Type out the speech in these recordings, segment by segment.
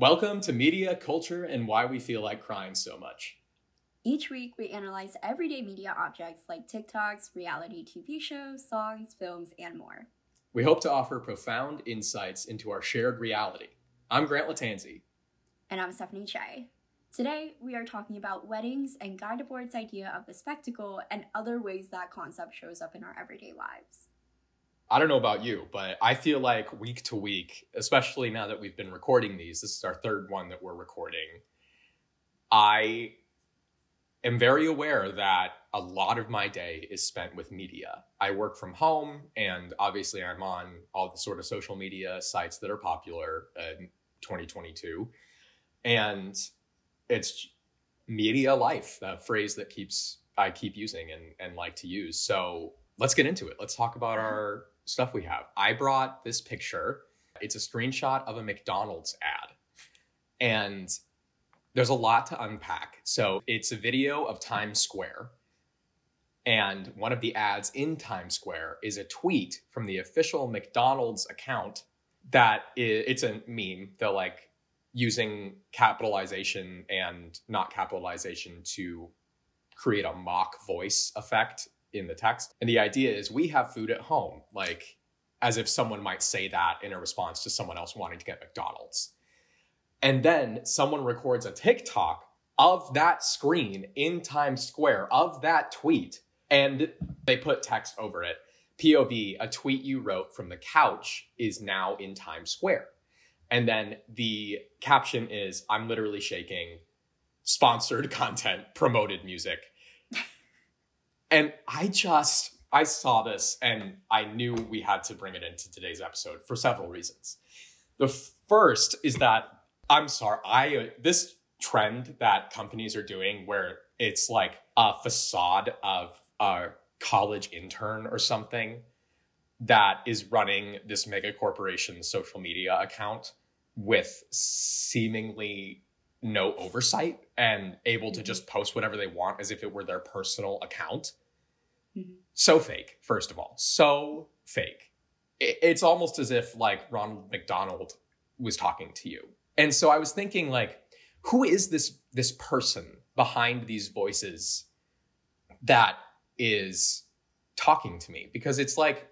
Welcome to Media, Culture, and Why We Feel Like Crying So Much. Each week, we analyze everyday media objects like TikToks, reality TV shows, songs, films, and more. We hope to offer profound insights into our shared reality. I'm Grant Lattanzi. And I'm Stefanie Chae. Today, we are talking about weddings and Guy Debord's idea of the spectacle and other ways that concept shows up in our everyday lives. I don't know about you, but I feel like week to week, especially now that we've been recording these, this is our third one that we're recording. I am very aware that a lot of my day is spent with media. I work from home, and obviously, I'm on all the sort of social media sites that are popular in 2022. And it's media life, that phrase that keeps I keep using and, and like to use. So let's get into it. Let's talk about our stuff we have. I brought this picture. It's a screenshot of a McDonald's ad. And there's a lot to unpack. So it's a video of Times Square. And one of the ads in Times Square is a tweet from the official McDonald's account that it's a meme. They're like using capitalization and not capitalization to create a mock voice effect in the text. And the idea is we have food at home, like as if someone might say that in a response to someone else wanting to get McDonald's. And then someone records a TikTok of that screen in Times Square, of that tweet, and they put text over it. POV, a tweet you wrote from the couch is now in Times Square. And then the caption is I'm literally shaking, sponsored content, promoted music. And I just, I saw this and I knew we had to bring it into today's episode for several reasons. The first is that I'm sorry, I, uh, this trend that companies are doing where it's like a facade of a college intern or something that is running this mega corporation social media account with seemingly no oversight and able to just post whatever they want as if it were their personal account. Mm-hmm. So fake, first of all. So fake. It's almost as if like Ronald McDonald was talking to you. And so I was thinking like who is this this person behind these voices that is talking to me because it's like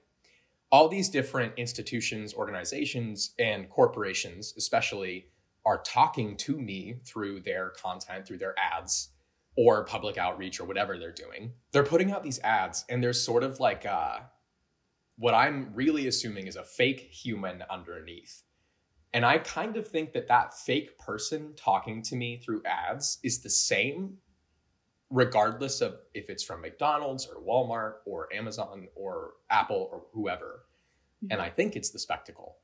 all these different institutions, organizations and corporations especially are talking to me through their content, through their ads or public outreach or whatever they're doing. They're putting out these ads and there's sort of like uh, what I'm really assuming is a fake human underneath. And I kind of think that that fake person talking to me through ads is the same regardless of if it's from McDonald's or Walmart or Amazon or Apple or whoever. Mm-hmm. And I think it's the spectacle.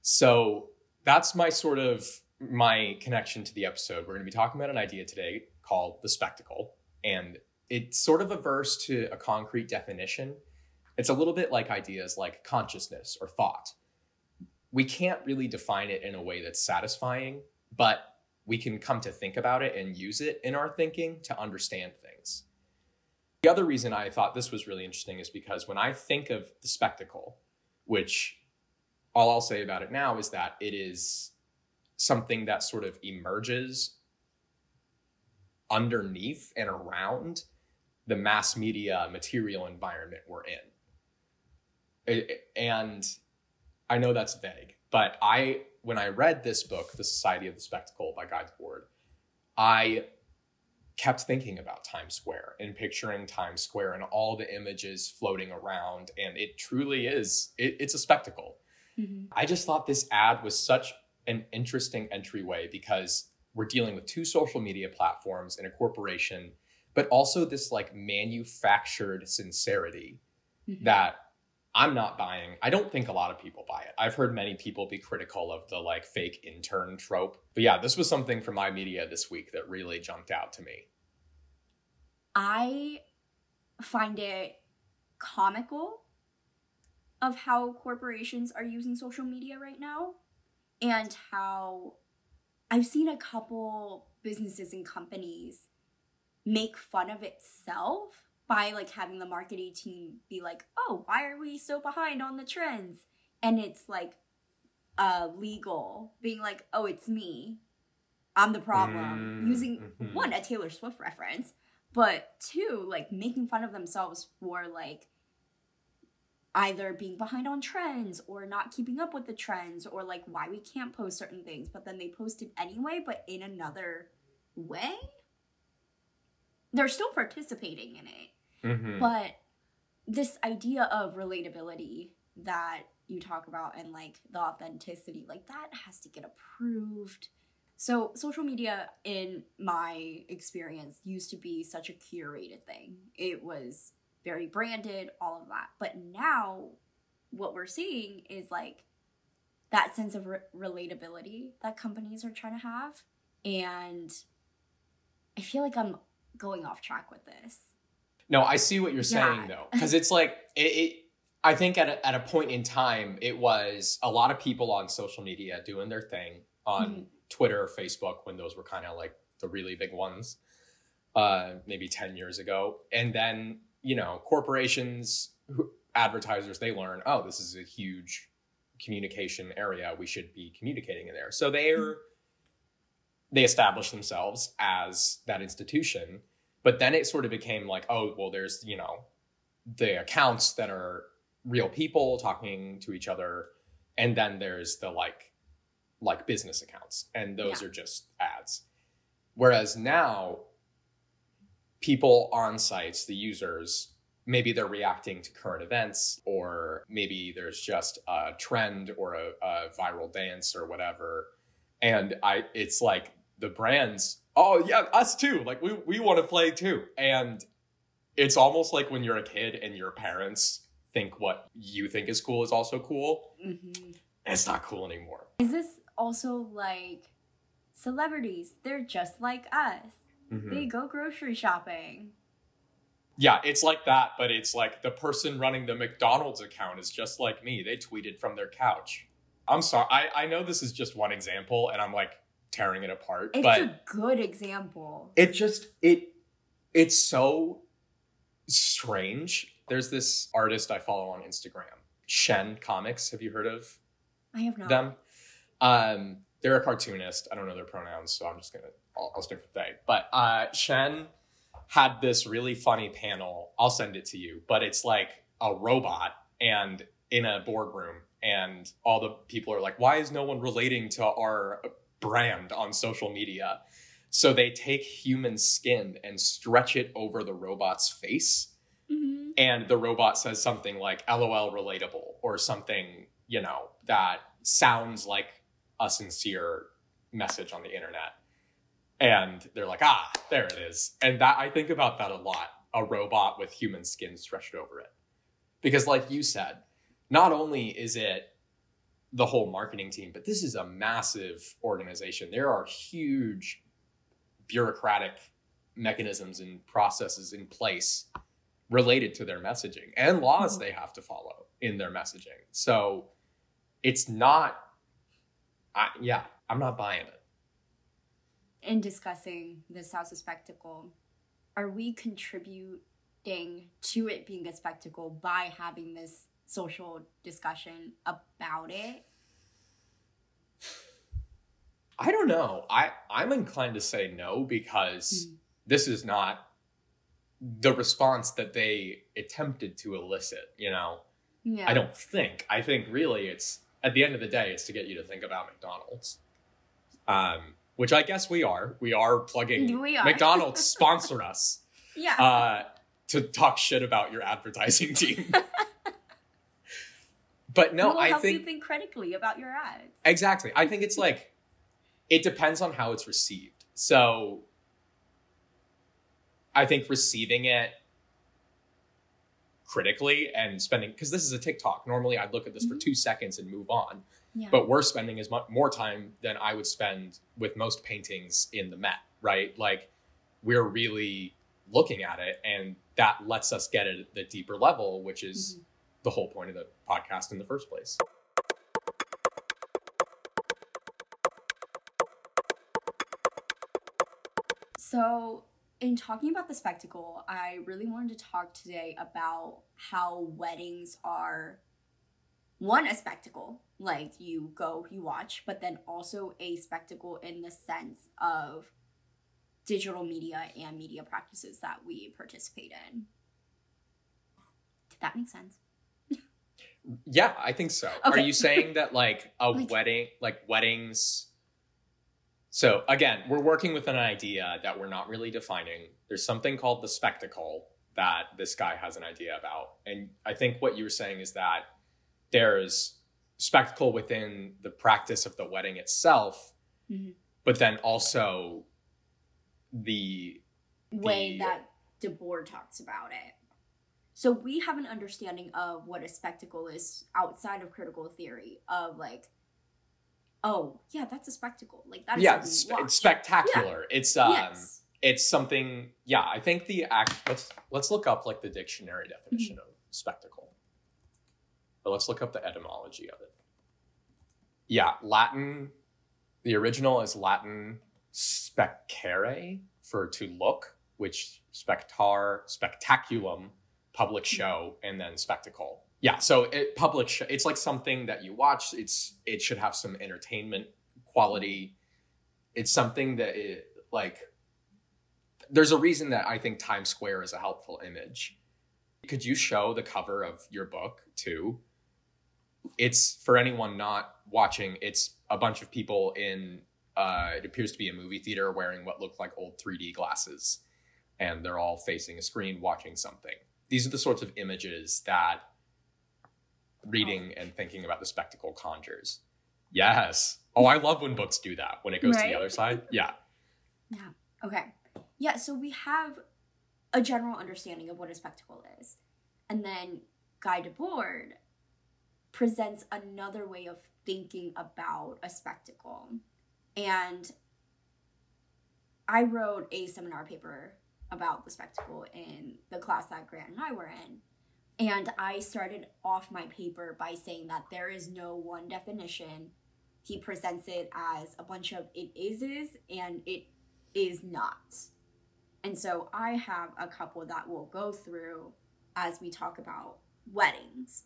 So that's my sort of my connection to the episode. We're going to be talking about an idea today called the spectacle. And it's sort of averse to a concrete definition. It's a little bit like ideas like consciousness or thought. We can't really define it in a way that's satisfying, but we can come to think about it and use it in our thinking to understand things. The other reason I thought this was really interesting is because when I think of the spectacle, which all I'll say about it now is that it is something that sort of emerges underneath and around the mass media material environment we're in. It, and I know that's vague, but I when I read this book, The Society of the Spectacle by Guy Debord, I kept thinking about Times Square and picturing Times Square and all the images floating around. And it truly is, it, it's a spectacle. Mm-hmm. I just thought this ad was such an interesting entryway because we're dealing with two social media platforms and a corporation, but also this like manufactured sincerity mm-hmm. that I'm not buying. I don't think a lot of people buy it. I've heard many people be critical of the like fake intern trope. But yeah, this was something from my media this week that really jumped out to me. I find it comical of how corporations are using social media right now and how I've seen a couple businesses and companies make fun of itself by like having the marketing team be like, "Oh, why are we so behind on the trends?" And it's like uh legal being like oh it's me i'm the problem Mm, using mhm. one a taylor swift reference but two like making fun of themselves for like either being behind on trends or not keeping up with the trends or like why we can't post certain things but then they posted anyway but in another way they're still participating in it Mhm. but this idea of relatability that you talk about and like the authenticity, like that has to get approved. So, social media, in my experience, used to be such a curated thing. It was very branded, all of that. But now, what we're seeing is like that sense of re- relatability that companies are trying to have. And I feel like I'm going off track with this. No, I see what you're Yeah. saying though, because it's like it, it. I think at a, at a point in time, it was a lot of people on social media doing their thing on Mhm. Twitter, Facebook, when those were kind of like the really big ones, uh, maybe ten years ago, and then you know corporations, advertisers, they learn, oh, this is a huge communication area. We should be communicating in there. So they're they establish themselves as that institution but then it sort of became like oh well there's you know the accounts that are real people talking to each other and then there's the like like business accounts and those Yeah. are just ads whereas now people on sites the users maybe they're reacting to current events or maybe there's just a trend or a, a viral dance or whatever and i it's like the brands oh yeah us too like we, we want to play too and it's almost like when you're a kid and your parents think what you think is cool is also cool Mhm. it's not cool anymore Is this also like celebrities? They're just like us. Mhm. They go grocery shopping. yeah it's like that but it's like the person running the mcdonald's account is just like me they tweeted from their couch i'm sorry i, I know this is just one example and i'm like tearing it apart It's but a good example. it just it it's so strange there's this artist i follow on instagram shen comics have you heard of I have not. them um they're a cartoonist i don't know their pronouns so i'm just gonna i'll, I'll stick with they but uh shen had this really funny panel. I'll send it to you. But it's like a robot and in a boardroom and all the people are like why is no one relating to our brand on social media? So they take human skin and stretch it over the robot's face. Mhm. and the robot says something like lol relatable or something you know that sounds like a sincere message on the internet and they're like ah there it is and that i think about that a lot a robot with human skin stretched over it because like you said not only is it the whole marketing team but this is a massive organization there are huge bureaucratic mechanisms and processes in place related to their messaging and laws Mhm. they have to follow in their messaging. So it's not, I, yeah, I'm not buying it. In discussing this house of spectacle, are we contributing to it being a spectacle by having this social discussion about it? I don't know. I I'm inclined to say no because Mm. this is not the response that they attempted to elicit. You know, Yeah. I don't think. I think really it's at the end of the day, it's to get you to think about McDonald's. Um, which I guess we are. We are plugging We are. McDonald's sponsor us. Yeah. uh, to talk shit about your advertising team. but no, I help think you think critically about your ads. exactly. I think it's like it depends on how it's received. So I think receiving it critically and spending because this is a TikTok. Normally, I'd look at this for Mhm. two seconds and move on. Yeah. But we're spending as much more time than I would spend with most paintings in the Met, right? Like we're really looking at it, and that lets us get at the deeper level, which is Mhm. the whole point of the podcast in the first place. So, in talking about the spectacle, I really wanted to talk today about how weddings are one a spectacle like you go you watch but then also a spectacle in the sense of digital media and media practices that we participate in did that make sense Yeah, I think so. Okay. Are you saying that like a Like- wedding, like weddings? So again, we're working with an idea that we're not really defining. There's something called the spectacle that this guy has an idea about. And I think what you were saying is that there's spectacle within the practice of the wedding itself, Mhm. but then also the way The- that Debord talks about it. So we have an understanding of what a spectacle is outside of critical theory of like, oh yeah, that's a spectacle. Like that is yeah, it's, it's spectacular. It's um yes. it's something yeah i think the act let's let's look up like the dictionary definition Mm-hmm. of spectacle but let's look up the etymology of it yeah latin the original is latin specere for to look which spectar spectaculum public show and then spectacle yeah so it public show it's like something that you watch it's it should have some entertainment quality it's something that it like there's a reason that I think Times Square is a helpful image. Could you show the cover of your book too? It's for anyone not watching, it's a bunch of people in uh it appears to be a movie theater wearing what look like old 3D glasses and they're all facing a screen watching something. These are the sorts of images that reading and thinking about the spectacle conjures. Yes. Oh, I love when books do that. When it goes to the other side. Yeah. Yeah. Okay. Yeah, so we have a general understanding of what a spectacle is. And then Guy Debord presents another way of thinking about a spectacle. And I wrote a seminar paper about the spectacle in the class that Grant and I were in. And I started off my paper by saying that there is no one definition. He presents it as a bunch of it is and it is not. And so I have a couple that we'll go through as we talk about weddings.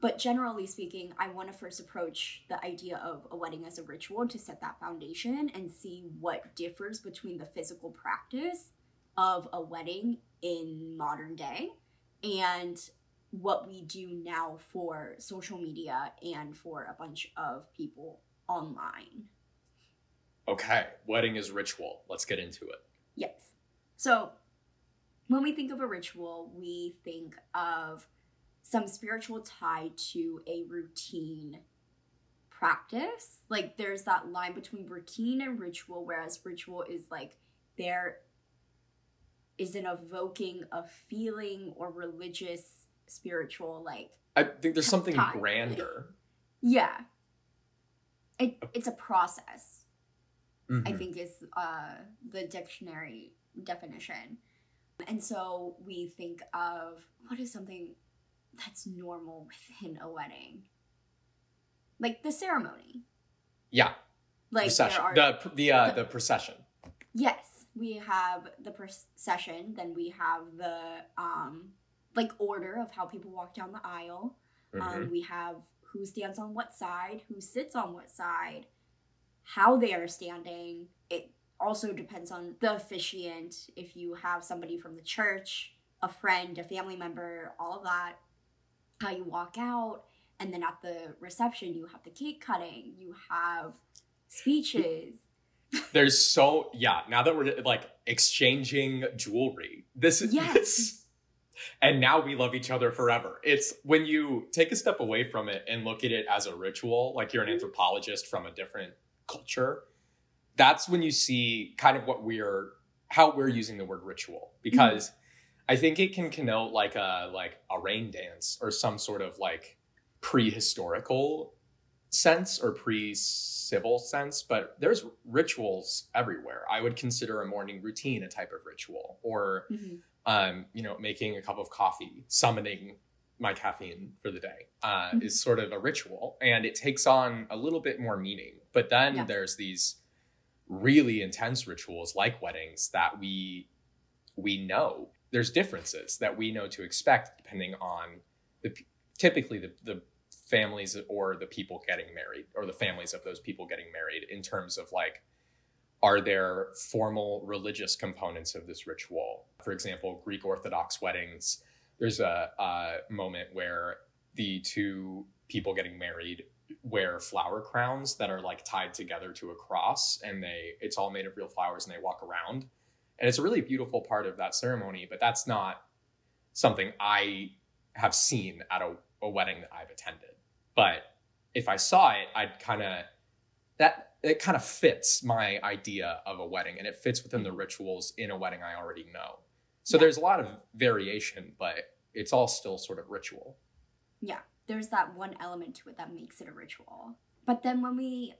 But generally speaking, I want to first approach the idea of a wedding as a ritual to set that foundation and see what differs between the physical practice of a wedding in modern day and what we do now for social media and for a bunch of people online. Okay, wedding is ritual. Let's get into it. Yes. So when we think of a ritual, we think of some spiritual tie to a routine practice. Like there's that line between routine and ritual, whereas ritual is like there is an evoking of feeling or religious, spiritual, like I think there's something Time. grander. yeah. It, it's a process. I Mhm. think is uh, the dictionary definition. And so we think of what is something that's normal within a wedding? Like the ceremony. Yeah, Like procession. are the the uh, the- the procession. Yes, we have the procession, then we have the um like order of how people walk down the aisle. Mhm. Um, we have who stands on what side, who sits on what side, how they are standing. It also depends on the officiant. If you have somebody from the church, a friend, a family member, all of that, how you walk out. And then at the reception, you have the cake cutting, you have speeches. There's so yeah. Now that we're like exchanging jewelry, this is Yes. this- and now we love each other forever. It's when you take a step away from it and look at it as a ritual, like you're an Mhm. anthropologist from a different culture. That's when you see kind of what we're how we're using the word ritual because I think it can connote like a like a rain dance or some sort of like prehistorical sense or pre-civil sense, but there's rituals everywhere. I would consider a morning routine a type of ritual, or Mhm. um, you know, making a cup of coffee, summoning my caffeine for the day uh, Mhm. is sort of a ritual, and it takes on a little bit more meaning. But then Yeah. there's these really intense rituals like weddings that we we know there's differences that we know to expect depending on the typically the, the families or the people getting married or the families of those people getting married in terms of like are there formal religious components of this ritual? For example greek orthodox weddings there's a, a moment where the two people getting married wear flower crowns that are like tied together to a cross and they it's all made of real flowers and they walk around and it's a really beautiful part of that ceremony but that's not something i have seen at a, a wedding that i've attended but if i saw it i'd kind of that it kind of fits my idea of a wedding and it fits within the mm-hmm. rituals in a wedding i already know so Yeah. there's a lot of variation but it's all still sort of ritual Yeah, there's that one element to it that makes it a ritual. But then when we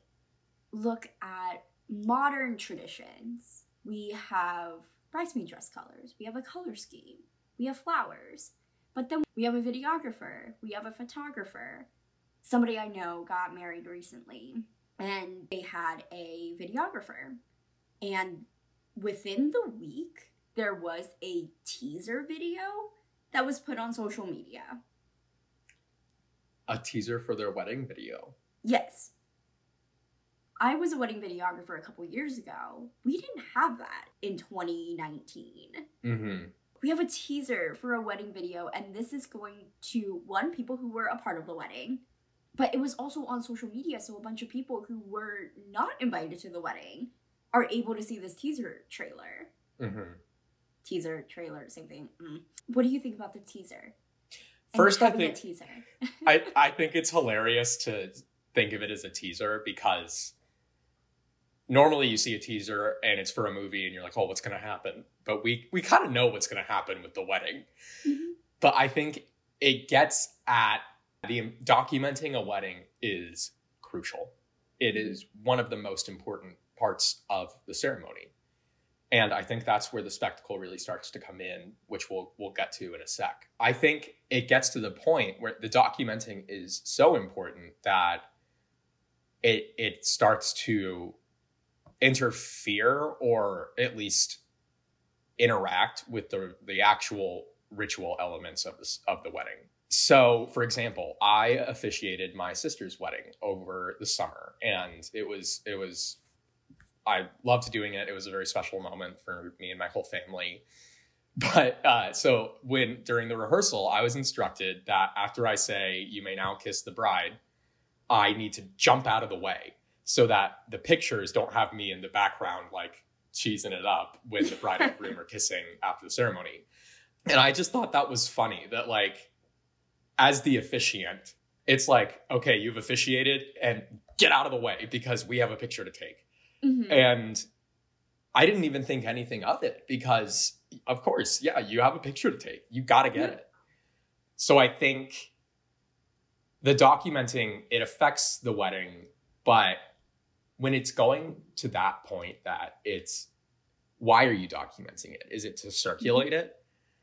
look at modern traditions, we have bridesmaid dress colors, we have a color scheme, we have flowers, but then we have a videographer, we have a photographer. Somebody I know got married recently and they had a videographer. And within the week, there was a teaser video that was put on social media. a teaser for their wedding video Yes. I was a wedding videographer a couple years ago. We didn't have that in 2019. mm-hmm. We have a teaser for a wedding video, and this is going to one, people who were a part of the wedding, but it was also on social media, so a bunch of people who were not invited to the wedding are able to see this teaser trailer. Mm-hmm. Teaser, trailer, same thing. Mm. What do you think about the teaser? And First, I think- teaser. I, I think it's hilarious to think of it as a teaser because normally you see a teaser and it's for a movie and you're like, oh, what's going to happen? But we, we kind of know what's going to happen with the wedding. Mhm. But I think it gets at the documenting a wedding is crucial. It is one of the most important parts of the ceremony. And I think that's where the spectacle really starts to come in, which we'll we'll get to in a sec. I think it gets to the point where the documenting is so important that it it starts to interfere or at least interact with the the actual ritual elements of this of the wedding. So, for example, I officiated my sister's wedding over the summer, and it was it was I loved doing it. It was a very special moment for me and my whole family. But uh, so when during the rehearsal, I was instructed that after I say "You may now kiss the bride," I need to jump out of the way so that the pictures don't have me in the background like cheesing it up when the bride and groom are kissing after the ceremony. And I just thought that was funny that like as the officiant, it's like, okay, you've officiated and get out of the way because we have a picture to take. Mhm. And I didn't even think anything of it because, of course, yeah, you have a picture to take. You got to get Yeah. it. So I think the documenting, it affects the wedding, but when it's going to that point that it's, why are you documenting it? Is it to circulate it?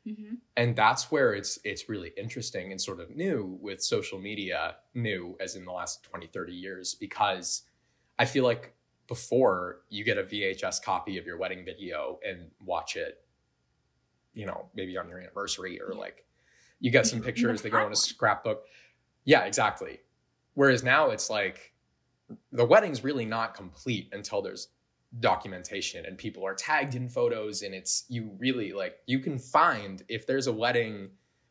Mhm. and that's where it's it's really interesting and sort of new with social media new as in the last 20 30 years because i feel like before you get a vhs copy of your wedding video and watch it you know maybe on your anniversary or Yeah. like you get some pictures they go in a scrapbook yeah exactly whereas now it's like the wedding's really not complete until there's documentation and people are tagged in photos and it's you really like you can find if there's a wedding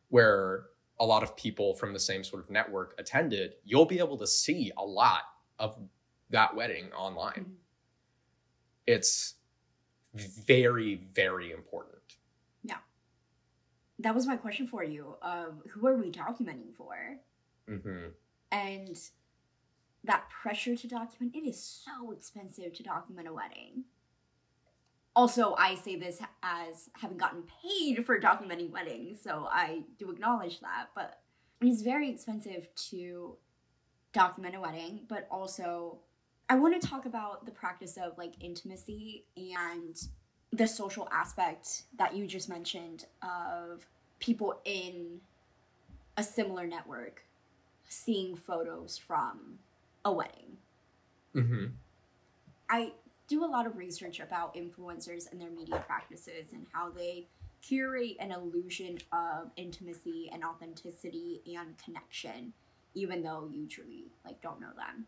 where a lot of people from the same sort of network attended you'll be able to see a lot of that wedding online Mhm. it's very very important Yeah. That was my question for you. Um, who are we documenting for? hmm And that pressure to document, it is so expensive to document a wedding. Also, I say this as having gotten paid for documenting weddings, so I do acknowledge that. But it is very expensive to document a wedding, but also I want to talk about the practice of like intimacy and the social aspect that you just mentioned of people in a similar network seeing photos from a wedding. hmm I do a lot of research about influencers and their media practices and how they curate an illusion of intimacy and authenticity and connection. even though you truly like don't know them.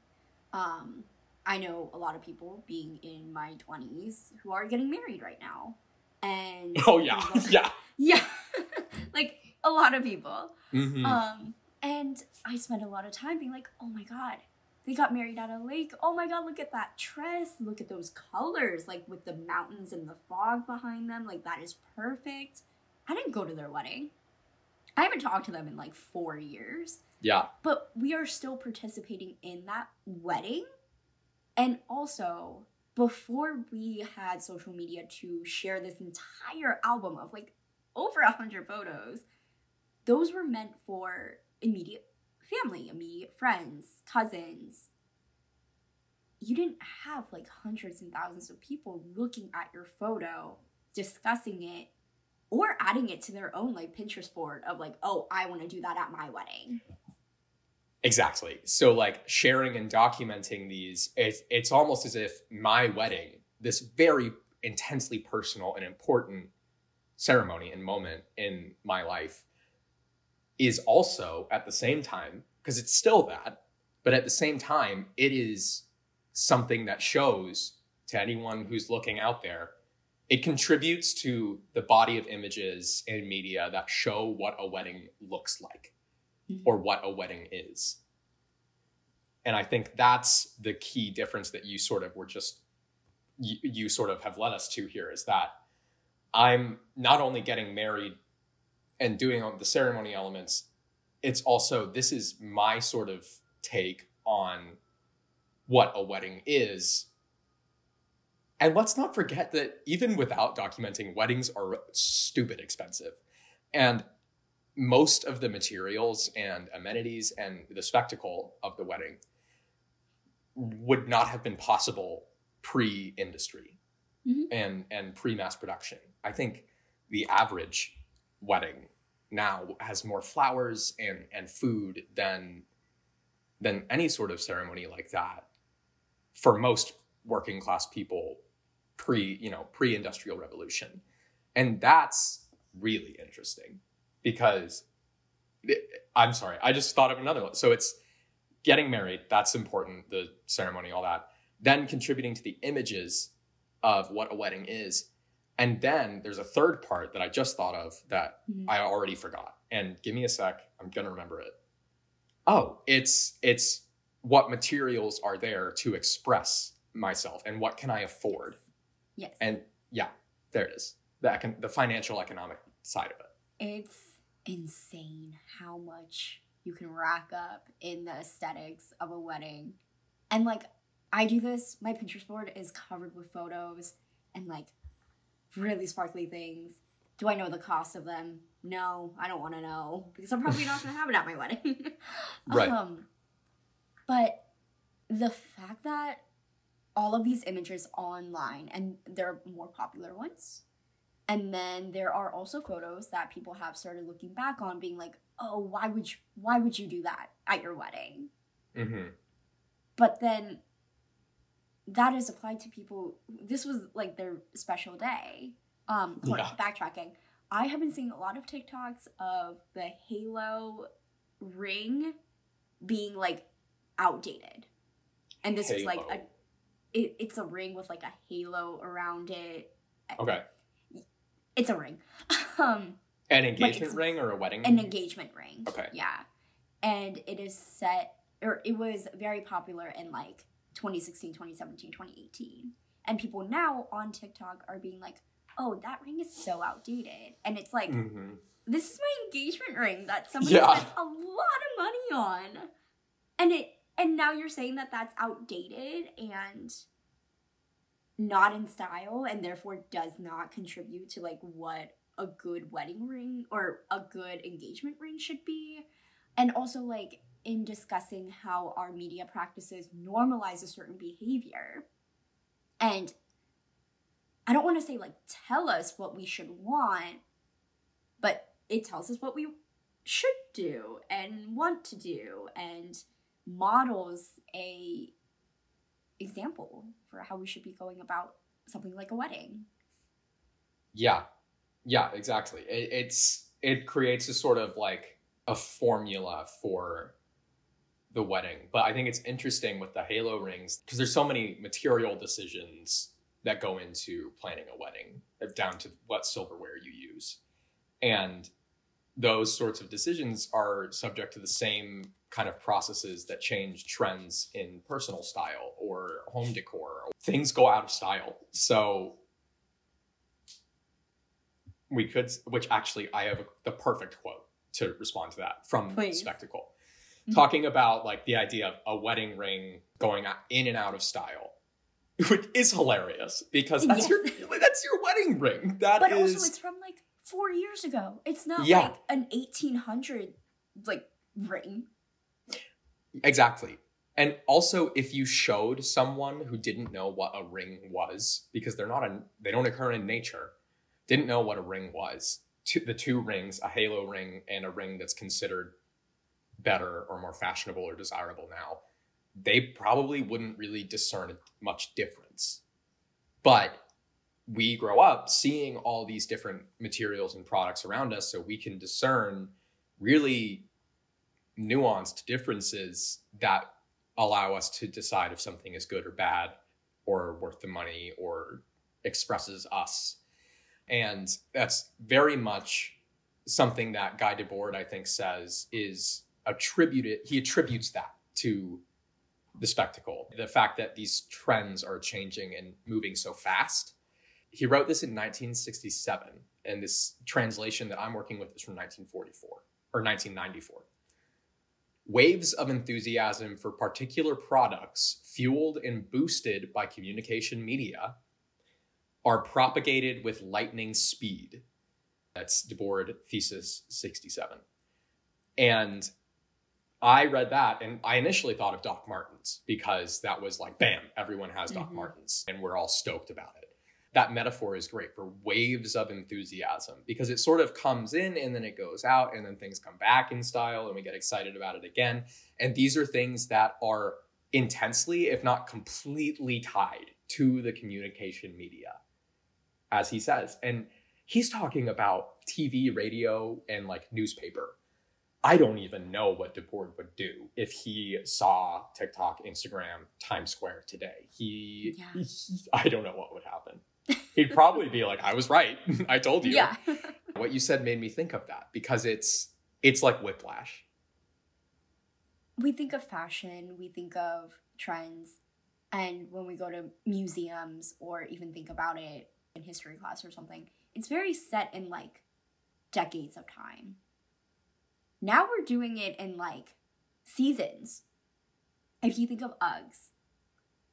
Um, I know a lot of people being in my twenties who are getting married right now, and Oh yeah, yeah. yeah, like a lot of people. Mhm. Um, and I spent a lot of time being like, oh my god, they got married at a lake. Oh my god, look at that dress. Look at those colors, like with the mountains and the fog behind them. Like that is perfect. I didn't go to their wedding. I haven't talked to them in like four years, yeah, but we are still participating in that wedding. And also, before we had social media to share this entire album of like over a hundred photos, those were meant for immediate family, immediate friends, cousins. You didn't have like hundreds and thousands of people looking at your photo, discussing it, or adding it to their own like Pinterest board of like, oh, I want to do that at my wedding. exactly. So like sharing and documenting these, it's it's almost as if my wedding, this very intensely personal and important ceremony and moment in my life, is also at the same time because it's still that, but at the same time, it is something that shows to anyone who's looking out there it contributes to the body of images in media that show what a wedding looks like Mhm. or what a wedding is. And I think that's the key difference that you sort of were just you, you sort of have led us to here is that I'm not only getting married and doing all the ceremony elements, it's also this is my sort of take on what a wedding is and let's not forget that even without documenting, weddings are stupid expensive. And most of the materials and amenities and the spectacle of the wedding would not have been possible pre industry Mhm. and, and pre mass production. I think the average wedding now has more flowers and, and food than, than any sort of ceremony like that for most working class people pre you know pre industrial revolution. And that's really interesting because i'm sorry i just thought of another one. So it's getting married that's important the ceremony all that then contributing to the images of what a wedding is and then there's a third part that i just thought of that Mhm. i already forgot and give me a sec i'm gonna remember it oh it's it's what materials are there to express myself and what can i afford Yes. and yeah there it is the, econ- the financial economic side of it It's insane how much you can rack up in the aesthetics of a wedding. And like, I do this, my Pinterest board is covered with photos and like really sparkly things. Do I know the cost of them? No, I don't want to know because I'm probably not going to have it at my wedding. Right. Um, but the fact that all of these images online and they're more popular ones and then there are also photos that people have started looking back on being like oh why would you why would you do that at your wedding mm-hmm. but then that is applied to people this was like their special day um hold on, Yeah. backtracking i have been seeing a lot of tiktoks of the halo ring being like outdated and this was like a it, it's a ring with like a halo around it okay it's a ring um an engagement it's- ring or a wedding an engagement ring. Okay. Yeah. And it is set or it was very popular in like 2016, 2017, 2018. And people now on TikTok are being like, "Oh, that ring is so outdated." And it's like, hmm "This is my engagement ring that somebody Yeah. spent a lot of money on." And it and now you're saying that that's outdated and not in style and therefore does not contribute to like what a good wedding ring or a good engagement ring should be and also like in discussing how our media practices normalize a certain behavior. And i don't want to say like tell us what we should want but it tells us what we should do and want to do and models a example for how we should be going about something like a wedding. Yeah. Yeah exactly. It, it's it creates a sort of like a formula for the wedding, but I think it's interesting with the halo rings because there's so many material decisions that go into planning a wedding, uh, down to what silverware you use. And those sorts of decisions are subject to the same kind of processes that change trends in personal style or home decor. Things go out of style. So we could, which actually I have the perfect quote to respond to that from Please. Spectacle Mhm. talking about like the idea of a wedding ring going in and out of style which is hilarious because that's your that's your wedding ring That is But also, it's from like four years ago. It's not Yeah. like an 1800 like ring. exactly and also if you showed someone who didn't know what a ring was because they're not a they don't occur in nature didn't know what a ring was two, the two rings a halo ring and a ring that's considered better or more fashionable or desirable now they probably wouldn't really discern much difference. But we grow up seeing all these different materials and products around us so we can discern really nuanced differences that allow us to decide if something is good or bad or worth the money or expresses us. And that's very much something that guy debord i think says is attributed he attributes that to the spectacle. The fact that these trends are changing and moving so fast. He wrote this in 1967 and this translation that i'm working with is from 1944 or 1994 waves of enthusiasm for particular products fueled and boosted by communication media are propagated with lightning speed. That's debord thesis 67 and I read that and I initially thought of Doc Martens because that was like, bam, everyone has Doc Mhm. Martens and we're all stoked about it. That metaphor is great for waves of enthusiasm because it sort of comes in and then it goes out and then things come back in style and we get excited about it again. And these are things that are intensely, if not completely tied to the communication media, as he says. And he's talking about TV, radio, and like newspaper. I don't even know what Debord would do if he saw TikTok, Instagram, Times Square today. He, Yeah. he- I don't know what would happen. He'd probably be like, "I was right. I told you." Yeah. What you said made me think of that because it's it's like whiplash. we think of fashion, we think of trends, and when we go to museums or even think about it in history class or something, it's very set in like decades of time. Now we're doing it in like seasons. If you think of Uggs,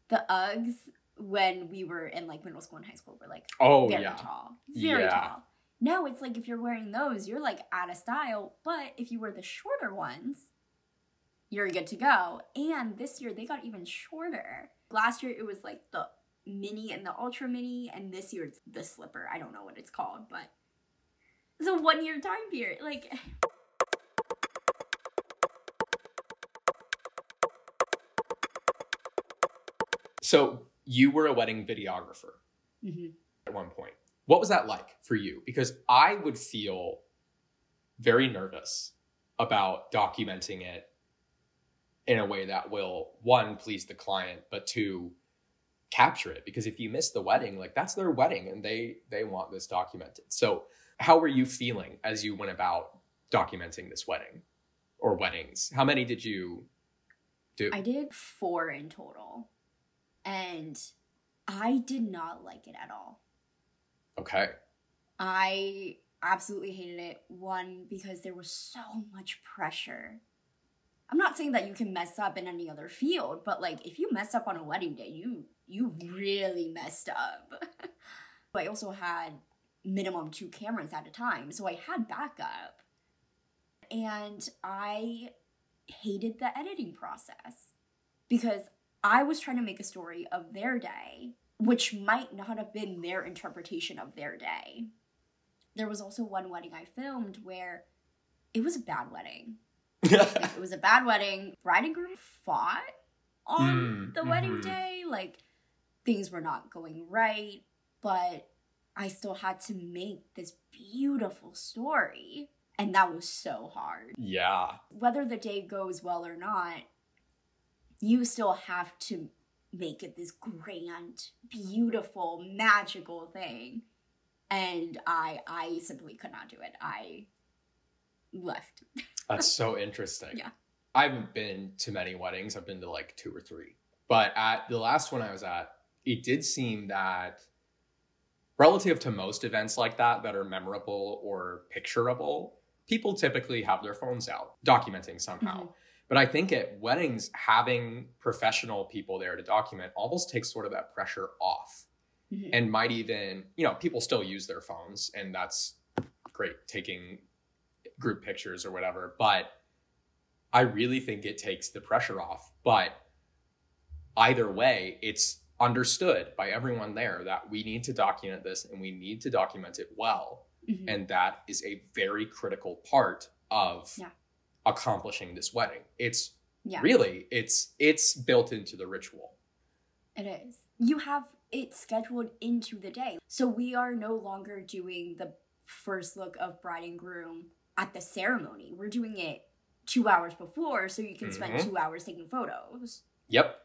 the Uggs when we were in like middle school and high school were like Oh very yeah, tall. Very Yeah. tall. Now it's like if you're wearing those, you're like out of style. But if you wear the shorter ones, you're good to go. And this year they got even shorter. Last year it was like the mini and the ultra mini, and this year it's the slipper. I don't know what it's called, but it's a one year time period. Like So you were a wedding videographer mm-hmm. at one point. What was that like for you? Because I would feel very nervous about documenting it in a way that will one please the client, but two capture it because if you miss the wedding, like that's their wedding and they they want this documented. So, how were you feeling as you went about documenting this wedding or weddings? How many did you do? I did four in total. And I did not like it at all. okay. I absolutely hated it. One, because there was so much pressure. I'm not saying that you can mess up in any other field, but like if you mess up on a wedding day, you you really messed up. I also had minimum two cameras at a time, so I had backup. And I hated the editing process because I was trying to make a story of their day, which might not have been their interpretation of their day. There was also one wedding I filmed where it was a bad wedding. Like, it was a bad wedding. Bride and groom fought on Mm, the wedding mhm. day. Like things were not going right, but I still had to make this beautiful story. And that was so hard. yeah. Whether the day goes well or not, you still have to make it this grand, beautiful, magical thing. And I I simply could not do it. I left. That's so interesting. Yeah. I haven't been to many weddings. I've been to like two or three. But at the last one I was at, it did seem that relative to most events like that that are memorable or picturable, people typically have their phones out documenting somehow. Mhm. But I think at weddings, having professional people there to document almost takes sort of that pressure off Mhm. and might even, you know, people still use their phones and that's great taking group pictures or whatever. But I really think it takes the pressure off. But either way, it's understood by everyone there that we need to document this and we need to document it well. Mhm. And that is a very critical part of Yeah. Accomplishing this wedding. It's yeah. really it's it's built into the ritual. It is. You have it scheduled into the day. So we are no longer doing the first look of bride and groom at the ceremony. We're doing it two hours before so you can spend Mhm. two hours taking photos. Yep.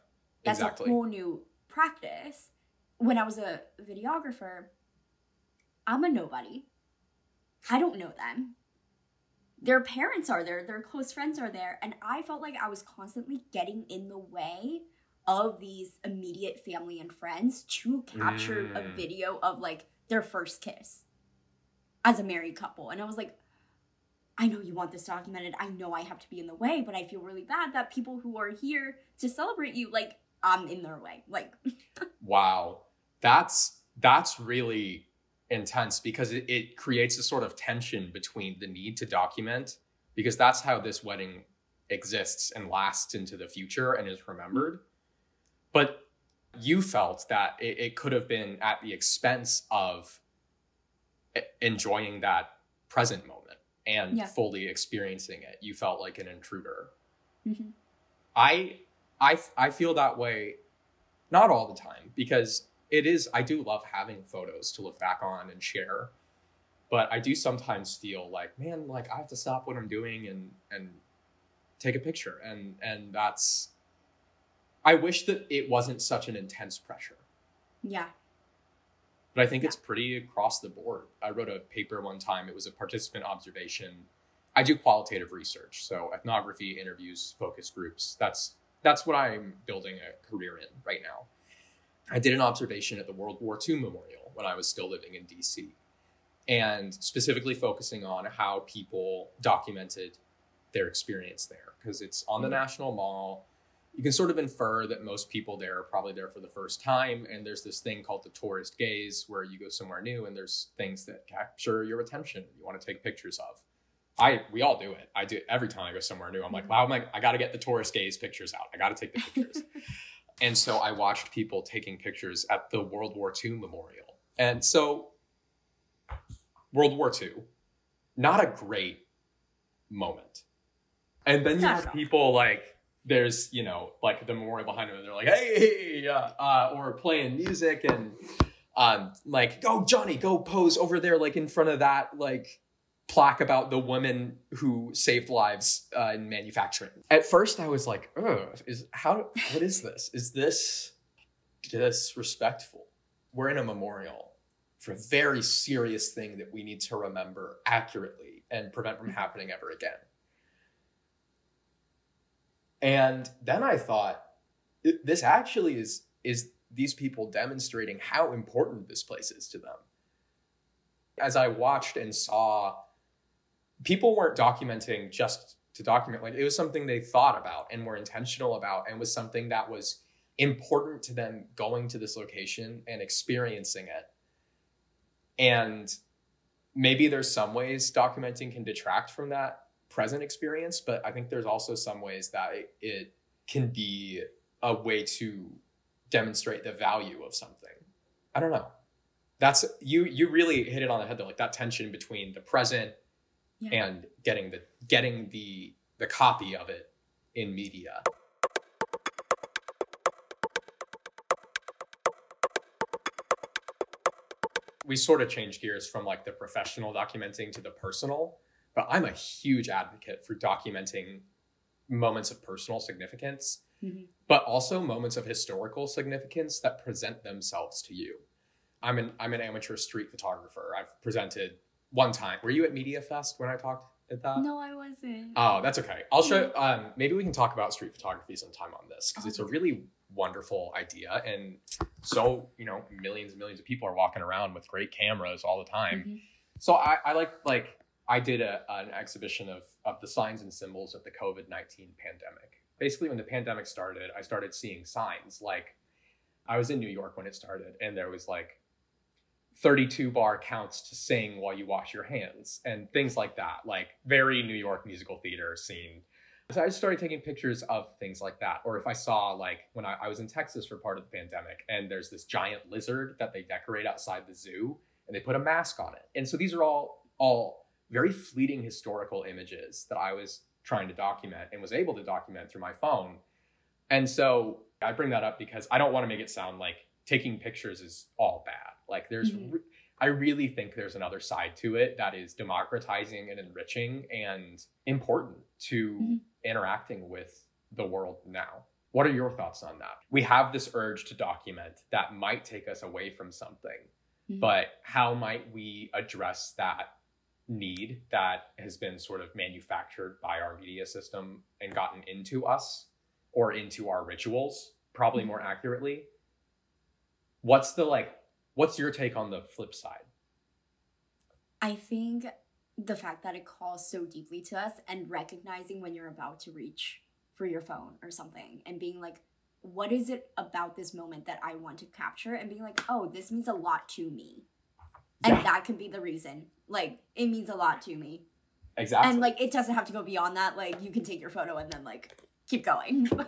That's exactly. a whole new practice. When I was a videographer, I'm a nobody. I don't know them. Their parents are there, their close friends are there, and I felt like I was constantly getting in the way of these immediate family and friends to capture a Mm. video of like their first kiss as a married couple. And I was like, I know you want this documented. I know I have to be in the way, but I feel really bad that people who are here to celebrate you, like, I'm in their way. Like, Wow. That's that's really intense because it, it creates a sort of tension between the need to document because that's how this wedding exists and lasts into the future and is remembered. But you felt that it, it could have been at the expense of enjoying that present moment and Yeah. fully experiencing it. You felt like an intruder. Mhm. I I I feel that way not all the time because it is I do love having photos to look back on and share. But I do sometimes feel like, man, like I have to stop what I'm doing and and take a picture and and that's I wish that it wasn't such an intense pressure. yeah. But I think it's pretty across the board. I wrote a paper one time. It was a participant observation. I do qualitative research, so ethnography, interviews, focus groups. That's that's what I'm building a career in right now. I did an observation at the World War II Memorial when I was still living in DC, and specifically focusing on how people documented their experience there because it's on the Mhm. National Mall. You can sort of infer that most people there are probably there for the first time and there's this thing called the tourist gaze where you go somewhere new and there's things that capture your attention you want to take pictures of. I we all do it. I do it every time i go somewhere new i'm like Mhm. wow my, i gotta get the tourist gaze pictures out. I gotta take the pictures and so i watched people taking pictures at the world war ii memorial. And so world war ii not a great moment. And then you Not have people like there's you know like the memorial behind them and they're like hey uh, uh, or playing music and um like go johnny go pose over there like in front of that like plaque about the women who saved lives uh, in manufacturing. At first i was like oh is how what is this? Is this disrespectful? We're in a memorial for a very serious thing that we need to remember accurately and prevent from happening ever again. And then I thought, this actually is is these people demonstrating how important this place is to them. As I watched and saw, people weren't documenting just to document; like it was something they thought about and were intentional about, and was something that was important to them going to this location and experiencing it. And maybe there's some ways documenting can detract from that present experience, but I think there's also some ways that it, it can be a way to demonstrate the value of something. I don't know. That's you you really hit it on the head though, like that tension between the present Yeah. and getting the getting the the copy of it in media. We sort of changed gears from like the professional documenting to the personal, but I'm a huge advocate for documenting moments of personal significance Mhm. but also moments of historical significance that present themselves to you. I'm an I'm an amateur street photographer. I've presented one time. Were you at Media Fest when I talked at that? no, I wasn't. Oh, that's okay. I'll show. Um, maybe we can talk about street photography sometime on this because it's a really wonderful idea, and so you know, millions and millions of people are walking around with great cameras all the time. Mhm. So I, I like like I did a, an exhibition of of the signs and symbols of the COVID nineteen pandemic. Basically, when the pandemic started, I started seeing signs. Like I was in New York when it started, and there was like 32 bar counts to sing while you wash your hands and things like that. Like very New York musical theater scene. So I just started taking pictures of things like that. Or if I saw like when I, I was in Texas for part of the pandemic, and there's this giant lizard that they decorate outside the zoo and they put a mask on it. And so these are all all very fleeting historical images that I was trying to document and was able to document through my phone. And so I bring that up because I don't want to make it sound like taking pictures is all bad. Like there's Mhm. re- I really think there's another side to it that is democratizing and enriching and important to Mhm. interacting with the world now. What are your thoughts on that? We have this urge to document that might take us away from something Mhm. but how might we address that need that has been sort of manufactured by our media system and gotten into us or into our rituals probably Mhm. more accurately what's the like what's your take on the flip side I think the fact that it calls so deeply to us and recognizing when you're about to reach for your phone or something and being like, what is it about this moment that I want to capture? And being like, oh, this means a lot to me. And that could be the reason. Like, it means a lot to me. exactly And like, it doesn't have to go beyond that. Like, you can take your photo and then like keep going.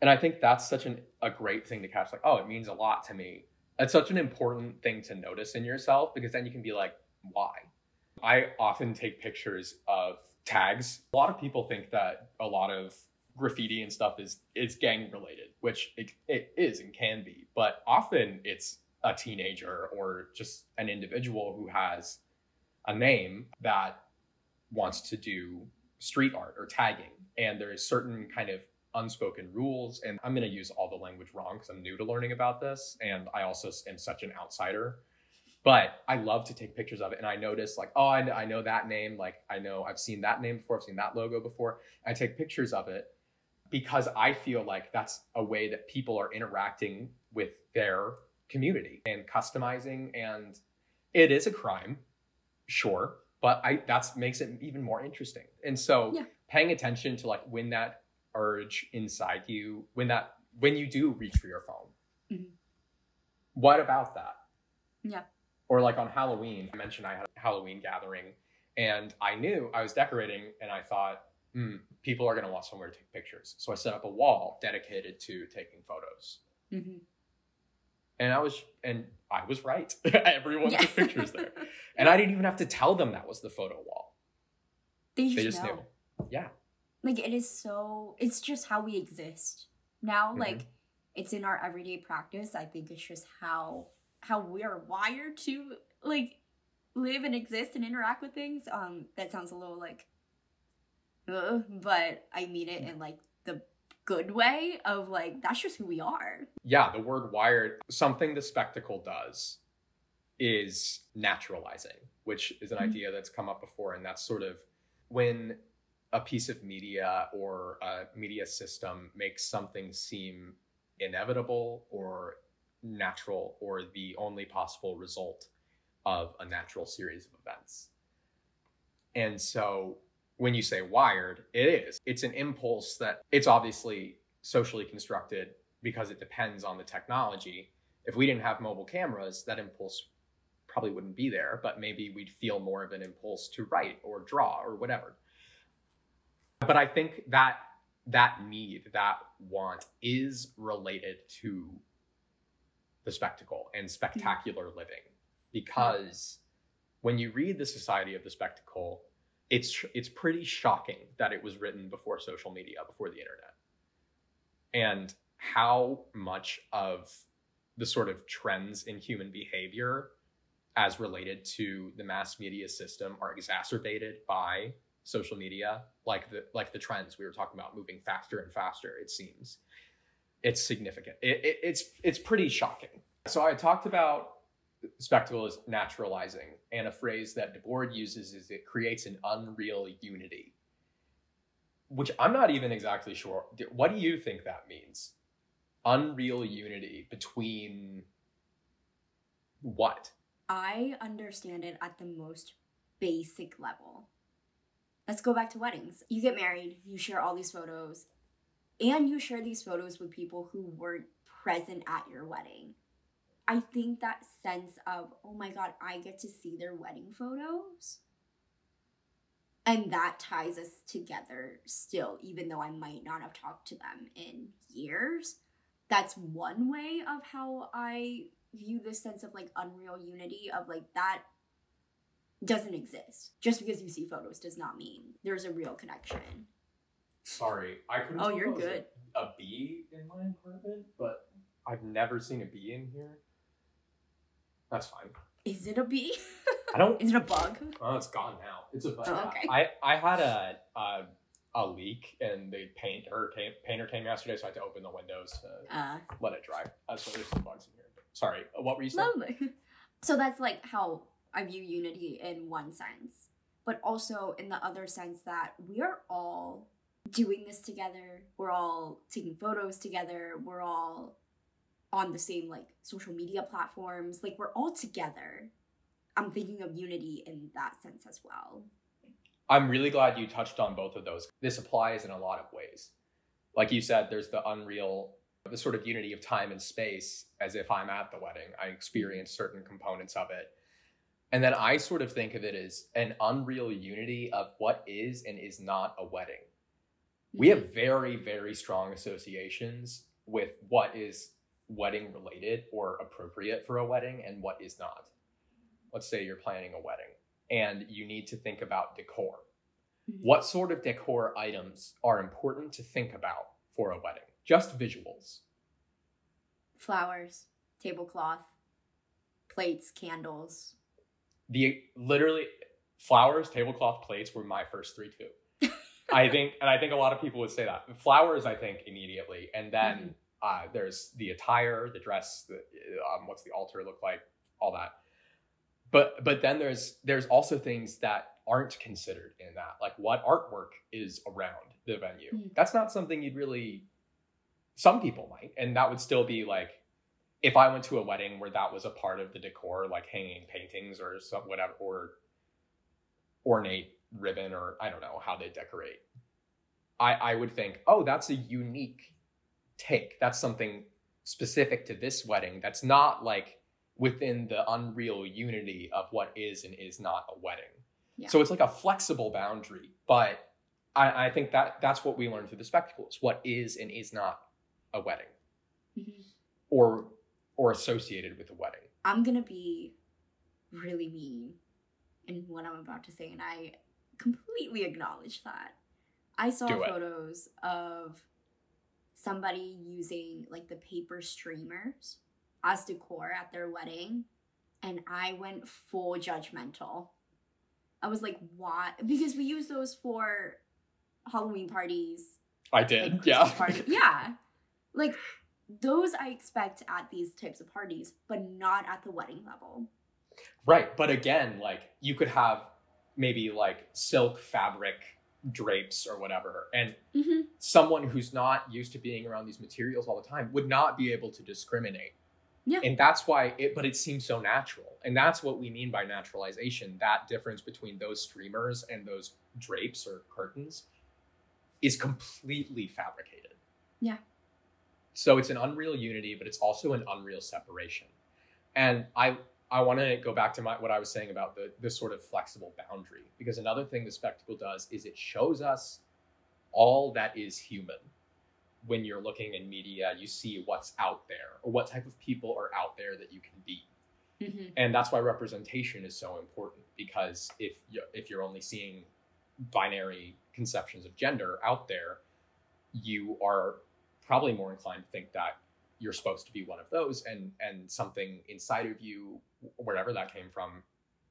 And I think that's such an, a great thing to catch. Like, oh, it means a lot to me. It's such an important thing to notice in yourself because then you can be like, why? I often take pictures of tags. A lot of people think that a lot of graffiti and stuff is is gang related, which it, it is and can be. But often it's a teenager or just an individual who has a name that wants to do street art or tagging. And there is certain kind of unspoken rules and i'm going to use all the language wrong because i'm new to learning about this and i also am such an outsider. But i love to take pictures of it and i notice like oh i know, I know that name like i know i've seen that name before i've seen that logo before. I take pictures of it because i feel like that's a way that people are interacting with their community and customizing and it is a crime sure but i that's makes it even more interesting. And so Yeah. paying attention to like when that urge inside you when that when you do reach for your phone. Mhm. what about that? Yeah. or like on halloween i mentioned i had a halloween gathering and i knew i was decorating and i thought hmm, people are going to want somewhere to take pictures. So i set up a wall dedicated to taking photos. Hmm and i was and i was right. Everyone took pictures there. And i didn't even have to tell them that was the photo wall. Just, they just knew. yeah like it is so it's just how we exist now Mhm. like it's in our everyday practice i think it's just how how we're wired to like live and exist and interact with things um that sounds a little like uh, but i mean it in like the good way of like that's just who we are yeah, the word wired, something the spectacle does is naturalizing, which is an Mhm. idea that's come up before. And that's sort of when a piece of media or a media system makes something seem inevitable or natural or the only possible result of a natural series of events. And so when you say wired, it is. It's an impulse that it's obviously socially constructed because it depends on the technology. If we didn't have mobile cameras, that impulse probably wouldn't be there, but maybe we'd feel more of an impulse to write or draw or whatever. But I think that that need, that want is related to the spectacle and spectacular living because when you read the Society of the Spectacle, it's it's pretty shocking that it was written before social media, before the internet. And how much of the sort of trends in human behavior as related to the mass media system are exacerbated by social media, like the like the trends we were talking about moving faster and faster. It seems it's significant. It, it, it's it's pretty shocking. So I talked about spectacle as naturalizing, and a phrase that Debord uses is it creates an unreal unity, which I'm not even exactly sure. What do you think that means? Unreal unity between what? I understand it at the most basic level. Let's go back to weddings. You get married, you share all these photos, and you share these photos with people who weren't present at your wedding. I think that sense of, oh my God, I get to see their wedding photos. And that ties us together still, even though I might not have talked to them in years. That's one way of how I view this sense of like unreal unity of like that doesn't exist. Just because you see photos does not mean there's a real connection. Sorry, I couldn't. Oh, you're if there was good. A, a bee in my apartment, but I've never seen a bee in here. That's fine. Is it a bee? I don't. Is it a bug? Oh, it's gone now. It's a bug. Oh, okay. I I had a, a a leak and the paint or came, painter came yesterday, so I had to open the windows to Uh, let it dry. Uh, so there's some bugs in here. Sorry, what were you saying? lovely. So that's like how I view unity in one sense, but also in the other sense that we are all doing this together. We're all taking photos together. We're all on the same like social media platforms. Like we're all together. I'm thinking of unity in that sense as well. I'm really glad you touched on both of those. This applies in a lot of ways. Like you said, there's the unreal, the sort of unity of time and space as if I'm at the wedding. I experience certain components of it. And then I sort of think of it as an unreal unity of what is and is not a wedding. We have very, very strong associations with what is wedding related or appropriate for a wedding and what is not. Let's say you're planning a wedding and you need to think about decor. Mhm. What sort of decor items are important to think about for a wedding? Just visuals. flowers, tablecloth, plates, candles. The literally flowers, tablecloth, plates were my first three too. I think, and I think a lot of people would say that flowers. I think immediately, and then uh, there's the attire, the dress, the, um, what's the altar look like, all that. But but then there's there's also things that aren't considered in that, like what artwork is around the venue. Mm. That's not something you'd really. Some people might, and that would still be like, if I went to a wedding where that was a part of the decor, like hanging paintings or some whatever, or ornate ribbon, or I don't know how they decorate. I I would think, oh, that's a unique take. That's something specific to this wedding. That's not like within the unreal unity of what is and is not a wedding. Yeah. So it's like a flexible boundary, but I, I think that that's what we learn through the spectacles. What is and is not a wedding, Mhm. or or associated with a wedding. I'm gonna be really mean in what I'm about to say, and I completely acknowledge that. I saw photos of somebody using like the paper streamers as decor at their wedding, and I went full judgmental. I was like, why? Because we use those for Halloween parties I did, yeah. party. yeah. Like those I expect at these types of parties, but not at the wedding level. Right, but again, like you could have maybe like silk fabric drapes or whatever, and Mm-hmm. someone who's not used to being around these materials all the time would not be able to discriminate. Yeah. And that's why it but it seems so natural. And that's what we mean by naturalization. That difference between those streamers and those drapes or curtains is completely fabricated. Yeah. So it's an unreal unity, but it's also an unreal separation. And I I want to go back to my what I was saying about the this sort of flexible boundary because another thing the spectacle does is it shows us all that is human. When you're looking in media, you see what's out there or what type of people are out there that you can be. Mm-hmm. And that's why representation is so important because if you, if you're only seeing binary conceptions of gender out there, you are probably more inclined to think that you're supposed to be one of those and and something inside of you wherever that came from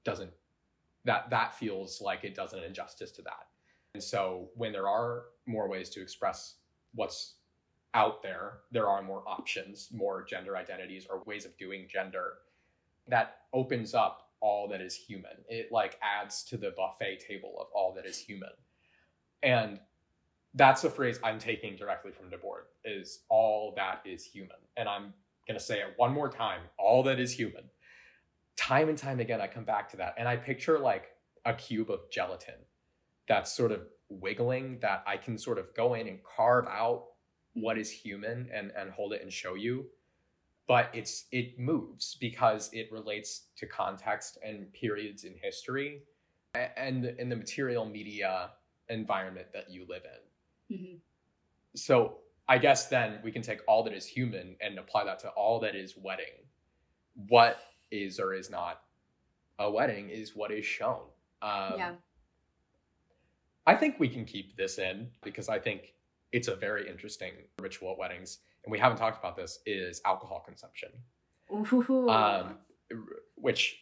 doesn't that that feels like it does an injustice to that And so when there are more ways to express what's out there, there are more options, more gender identities or ways of doing gender that opens up all that is human. It like adds to the buffet table of all that is human. And that's a phrase I'm taking directly from Debord is all that is human. And I'm going to say it one more time, all that is human. Time and time again I come back to that and I picture like a cube of gelatin that's sort of wiggling that I can sort of go in and carve out what is human and and hold it and show you but it's it moves because it relates to context and periods in history and in the material media environment that you live in Mm-hmm. so i guess then we can take all that is human and apply that to all that is wedding what is or is not a wedding is what is shown um, yeah. I think we can keep this in because I think it's a very interesting ritual at weddings, and we haven't talked about this. Is alcohol consumption, um, which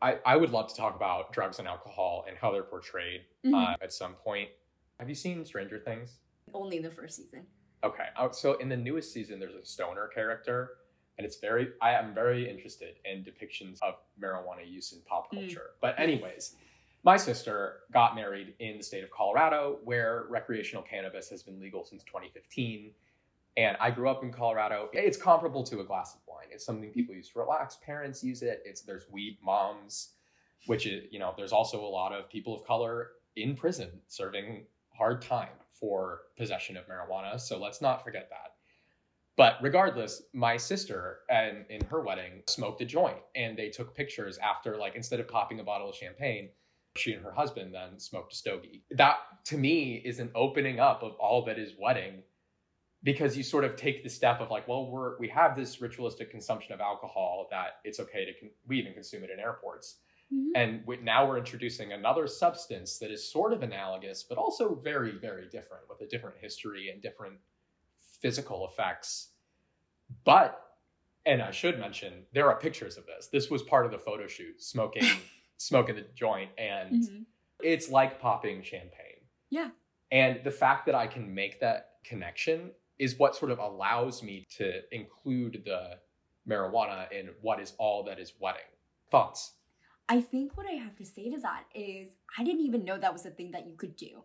I, I would love to talk about drugs and alcohol and how they're portrayed Mhm. uh, at some point. Have you seen Stranger Things? Only the first season. Okay, uh, so in the newest season, there's a stoner character, and it's very. I am very interested in depictions of marijuana use in pop Mm. culture. But anyways, my sister got married in the state of Colorado, where recreational cannabis has been legal since 2015. And I grew up in Colorado. It's comparable to a glass of wine. It's something people use to relax. Parents use it. It's there's weed moms, which is you know there's also a lot of people of color in prison serving hard time for possession of marijuana. So let's not forget that. But regardless, my sister and in her wedding smoked a joint and they took pictures after like instead of popping a bottle of champagne, she and her husband then smoked a stogie. That to me is an opening up of all that is wedding because you sort of take the step of like, well, we're we have this ritualistic consumption of alcohol that it's okay to con- we even consume it in airports. Mhm. And we, now we're introducing another substance that is sort of analogous, but also very, very different with a different history and different physical effects. But, and I should mention, there are pictures of this. This was part of the photo shoot, smoking, smoking the joint, and Mhm. it's like popping champagne. Yeah. And the fact that I can make that connection is what sort of allows me to include the marijuana in what is all that is wedding. Thoughts? I think what I have to say to that is I didn't even know that was a thing that you could do.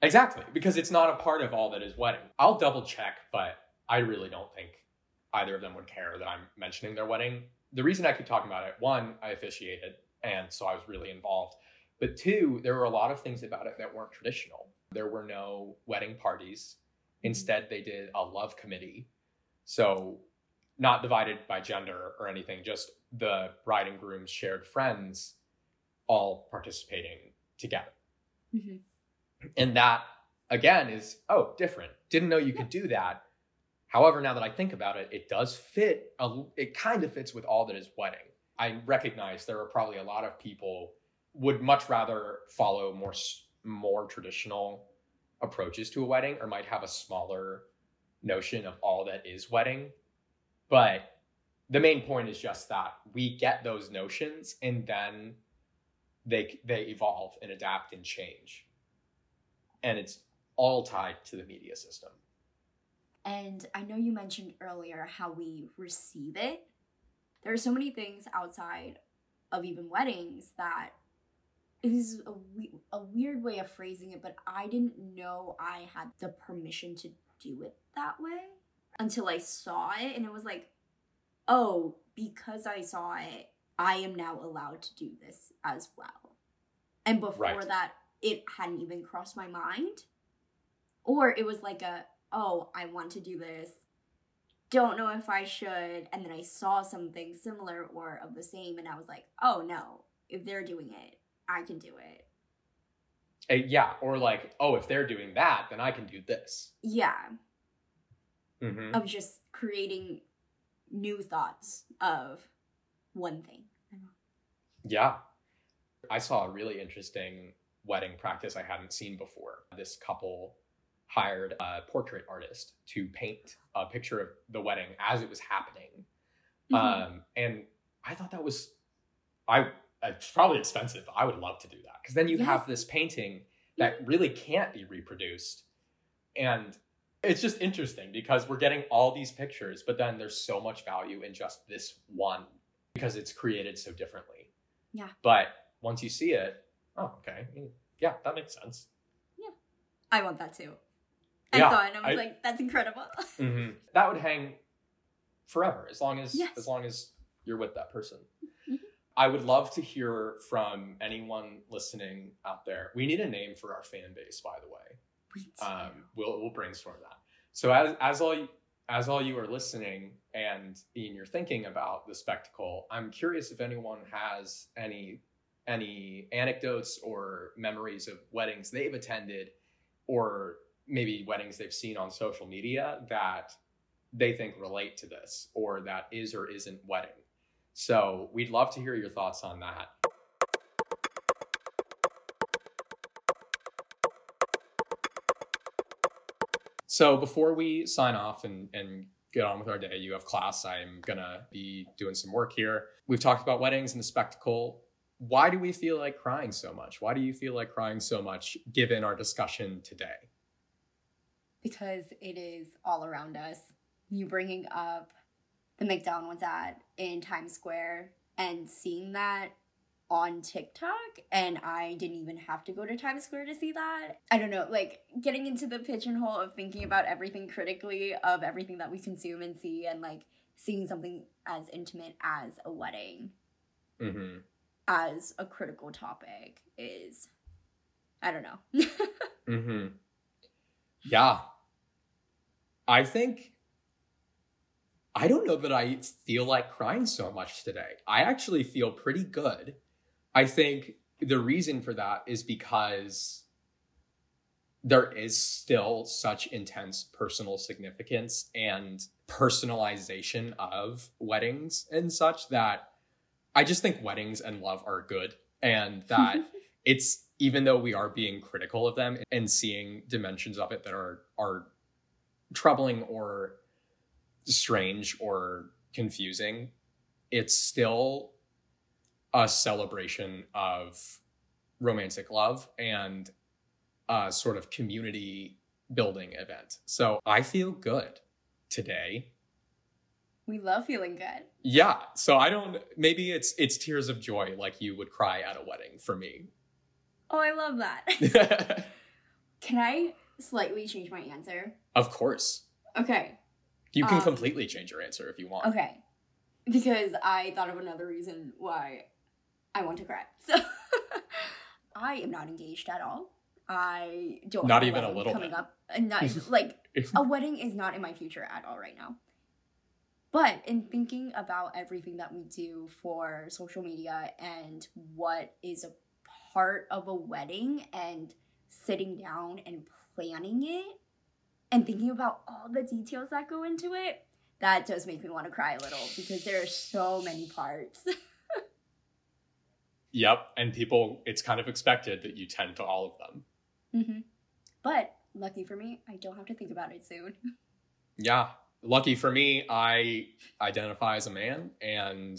Exactly, because it's not a part of all that is wedding. I'll double check, but I really don't think either of them would care that I'm mentioning their wedding. The reason I keep talking about it, one, I officiated, and so I was really involved. But two, there were a lot of things about it that weren't traditional. There were no wedding parties. Mm-hmm. Instead, they did a love committee. So, not divided by gender or anything, just the bride and groom's shared friends all participating together. Mhm. And that, again, is, oh, different. Didn't know you could do that. However, now that I think about it, it does fit, a, it kind of fits with all that is wedding. I recognize there are probably a lot of people would much rather follow more more traditional approaches to a wedding or might have a smaller notion of all that is wedding. But the main point is just that we get those notions and then they they evolve and adapt and change. And it's all tied to the media system. And I know you mentioned earlier how we receive it. There are so many things outside of even weddings that is a, a weird way of phrasing it, but I didn't know I had the permission to do it that way until I saw it. And it was like, oh, because I saw it, I am now allowed to do this as well. And before Right. that, it hadn't even crossed my mind. Or it was like a, oh, I want to do this. Don't know if I should. And then I saw something similar or of the same, and I was like, oh no, if they're doing it, I can do it. Uh, yeah, or like, oh, if they're doing that, then I can do this. Yeah, hmm of just creating new thoughts of one thing. Yeah. I saw a really interesting wedding practice I hadn't seen before. This couple hired a portrait artist to paint a picture of the wedding as it was happening. Mhm. Um, and I thought that was, I it's probably expensive. I would love to do that because then you have this painting that really can't be reproduced. And it's just interesting because we're getting all these pictures, but then there's so much value in just this one because it's created so differently. Yeah. But once you see it, oh, okay. Yeah, that makes sense. Yeah. I want that too. I Yeah, saw it and I was I- like, that's incredible. hmm That would hang forever as long as Yes. as long as you're with that person. Mhm. I would love to hear from anyone listening out there. We need a name for our fan base, by the way. Um, we'll we'll brainstorm that. So as as all you, as all you are listening and Ian, you're thinking about the spectacle. I'm curious if anyone has any any anecdotes or memories of weddings they've attended, or maybe weddings they've seen on social media that they think relate to this, or that is or isn't wedding. So we'd love to hear your thoughts on that. So before we sign off and, and get on with our day, you have class. I'm gonna be doing some work here. We've talked about weddings and the spectacle. Why do we feel like crying so much? Why do you feel like crying so much given our discussion today? because it is all around us. You bringing up the McDonald's ad in Times Square and seeing that on TikTok, and I didn't even have to go to Times Square to see that. I don't know, like getting into the pigeonhole of thinking about everything critically of everything that we consume and see, and like seeing something as intimate as a wedding Mm-hmm. as a critical topic is, I don't know. Mm-hmm. Yeah. I think I don't know that I feel like crying so much today. I actually feel pretty good. I think the reason for that is because there is still such intense personal significance and personalization of weddings and such that I just think weddings and love are good and that it's even though we are being critical of them and seeing dimensions of it that are are troubling or strange or confusing it's still a celebration of romantic love and a sort of community building event so i feel good today we love feeling good. yeah so i don't maybe it's it's tears of joy like you would cry at a wedding for me Oh, I love that. Can I slightly change my answer? Of course. Okay. You can Um, completely change your answer if you want. Okay. Because I thought of another reason why I want to cry. So I am not engaged at all. I don't Not even a little coming bit. up. And not like a wedding is not in my future at all right now. But in thinking about everything that we do for social media and what is a part of a wedding and sitting down and planning it and thinking about all the details that go into it, that does make me want to cry a little because there are so many parts. Yep. And people, it's kind of expected that you tend to all of them. hmm But lucky for me, I don't have to think about it soon. Yeah. Lucky for me, I identify as a man, and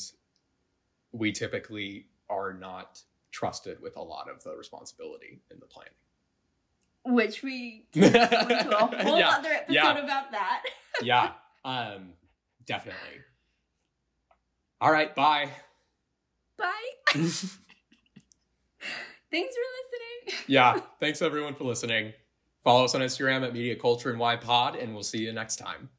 we typically are not trusted with a lot of the responsibility in the planning. Which we into a whole yeah. other episode yeah. about that. yeah. Um, definitely. All right. Bye. Bye. Thanks for listening. yeah. Thanks everyone for listening. Follow us on Instagram at Media Culture and Why Pod, and we'll see you next time.